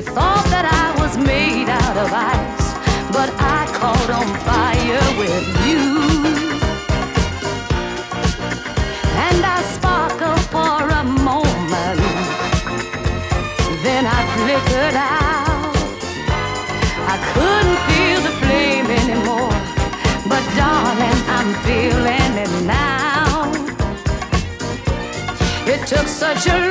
They thought that I was made out of ice, but I caught on fire with you. And I sparkled for a moment, then I flickered out. I couldn't feel the flame anymore, but darling, I'm feeling it now. It took such a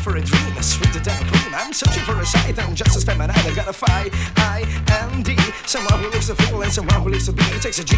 searching for a dream, sweeter than cream. I'm searching for a sight, I'm just as feminine. I gotta fight I and D. Someone who lives a feel and someone who lives a B. It takes a G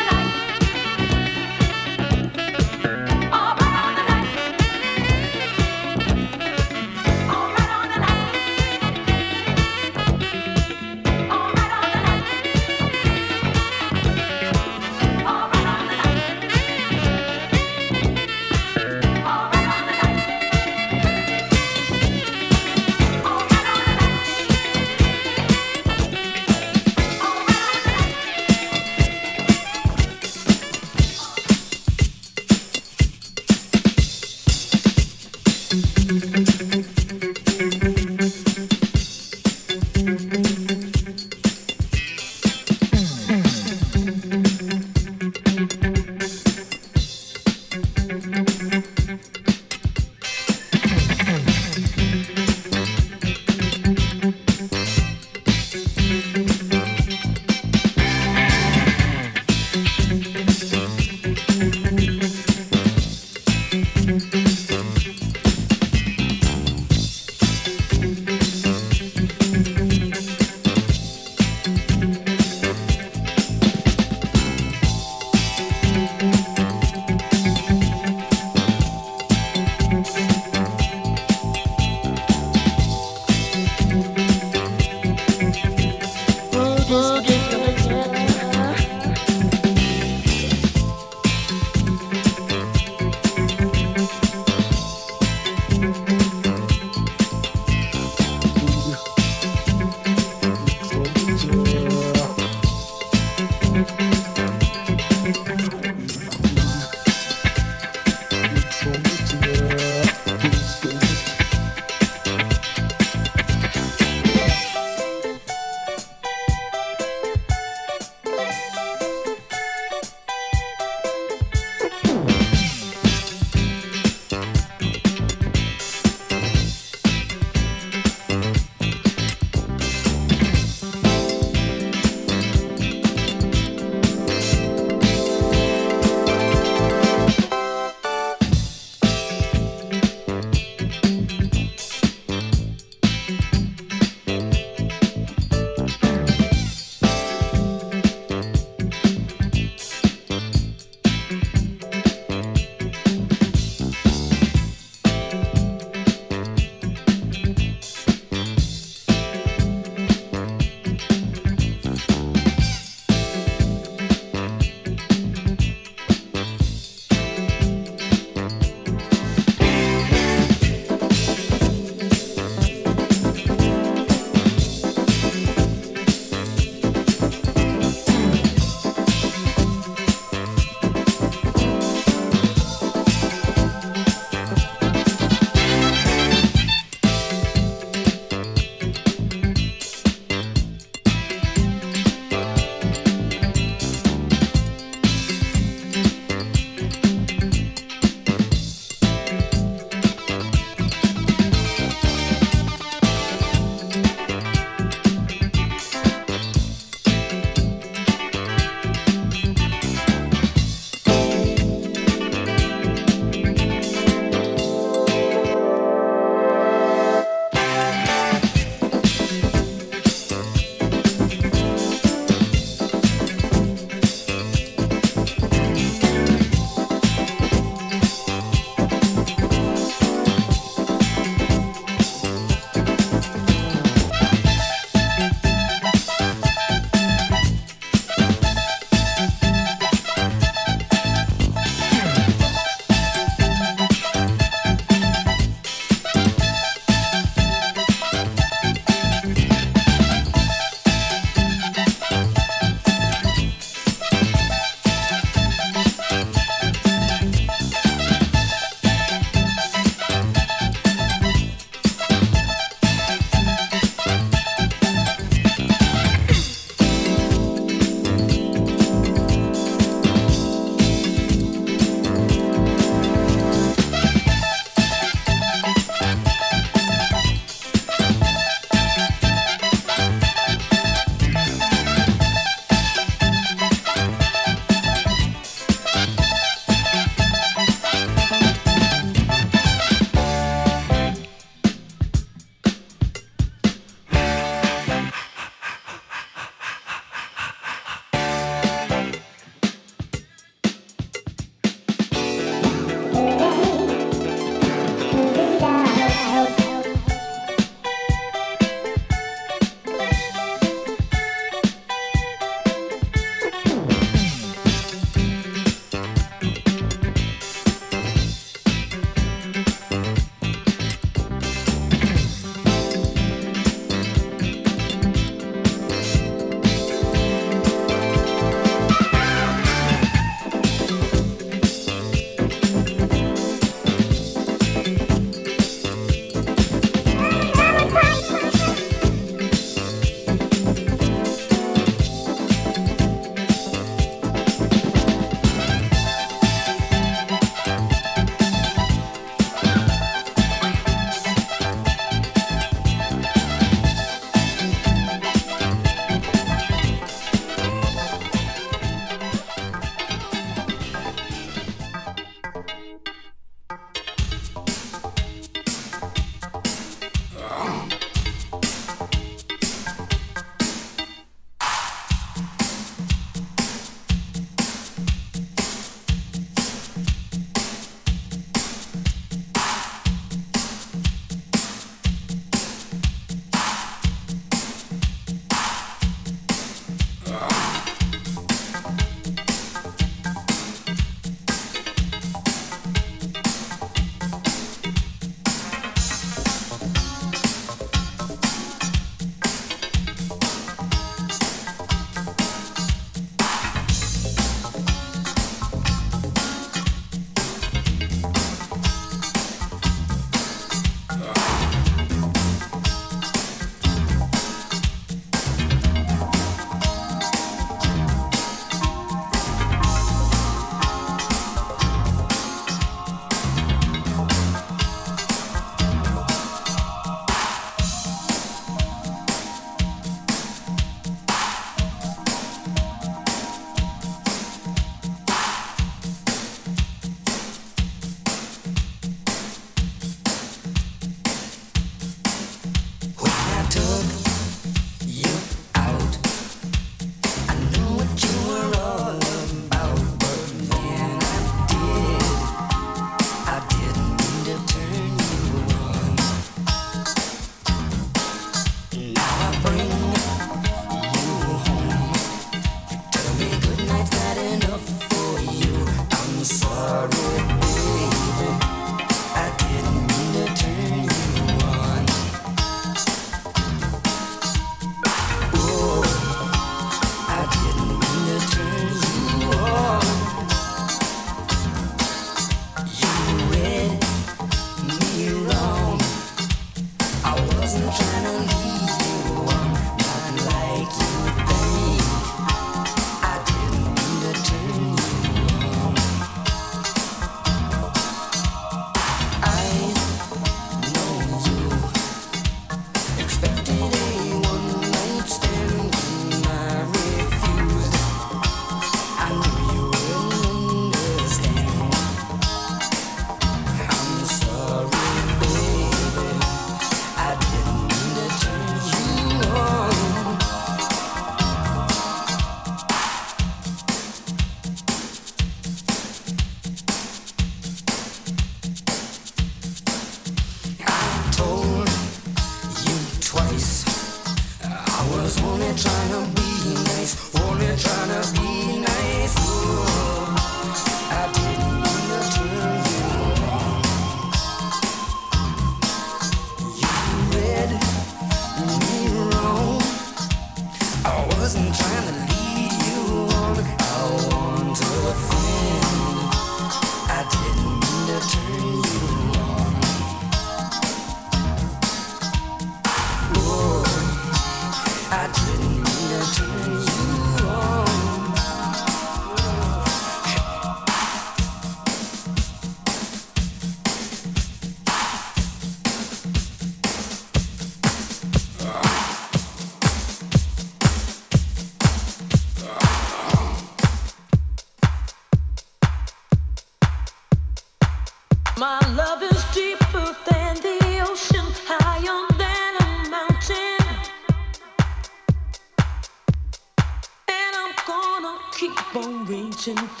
attention.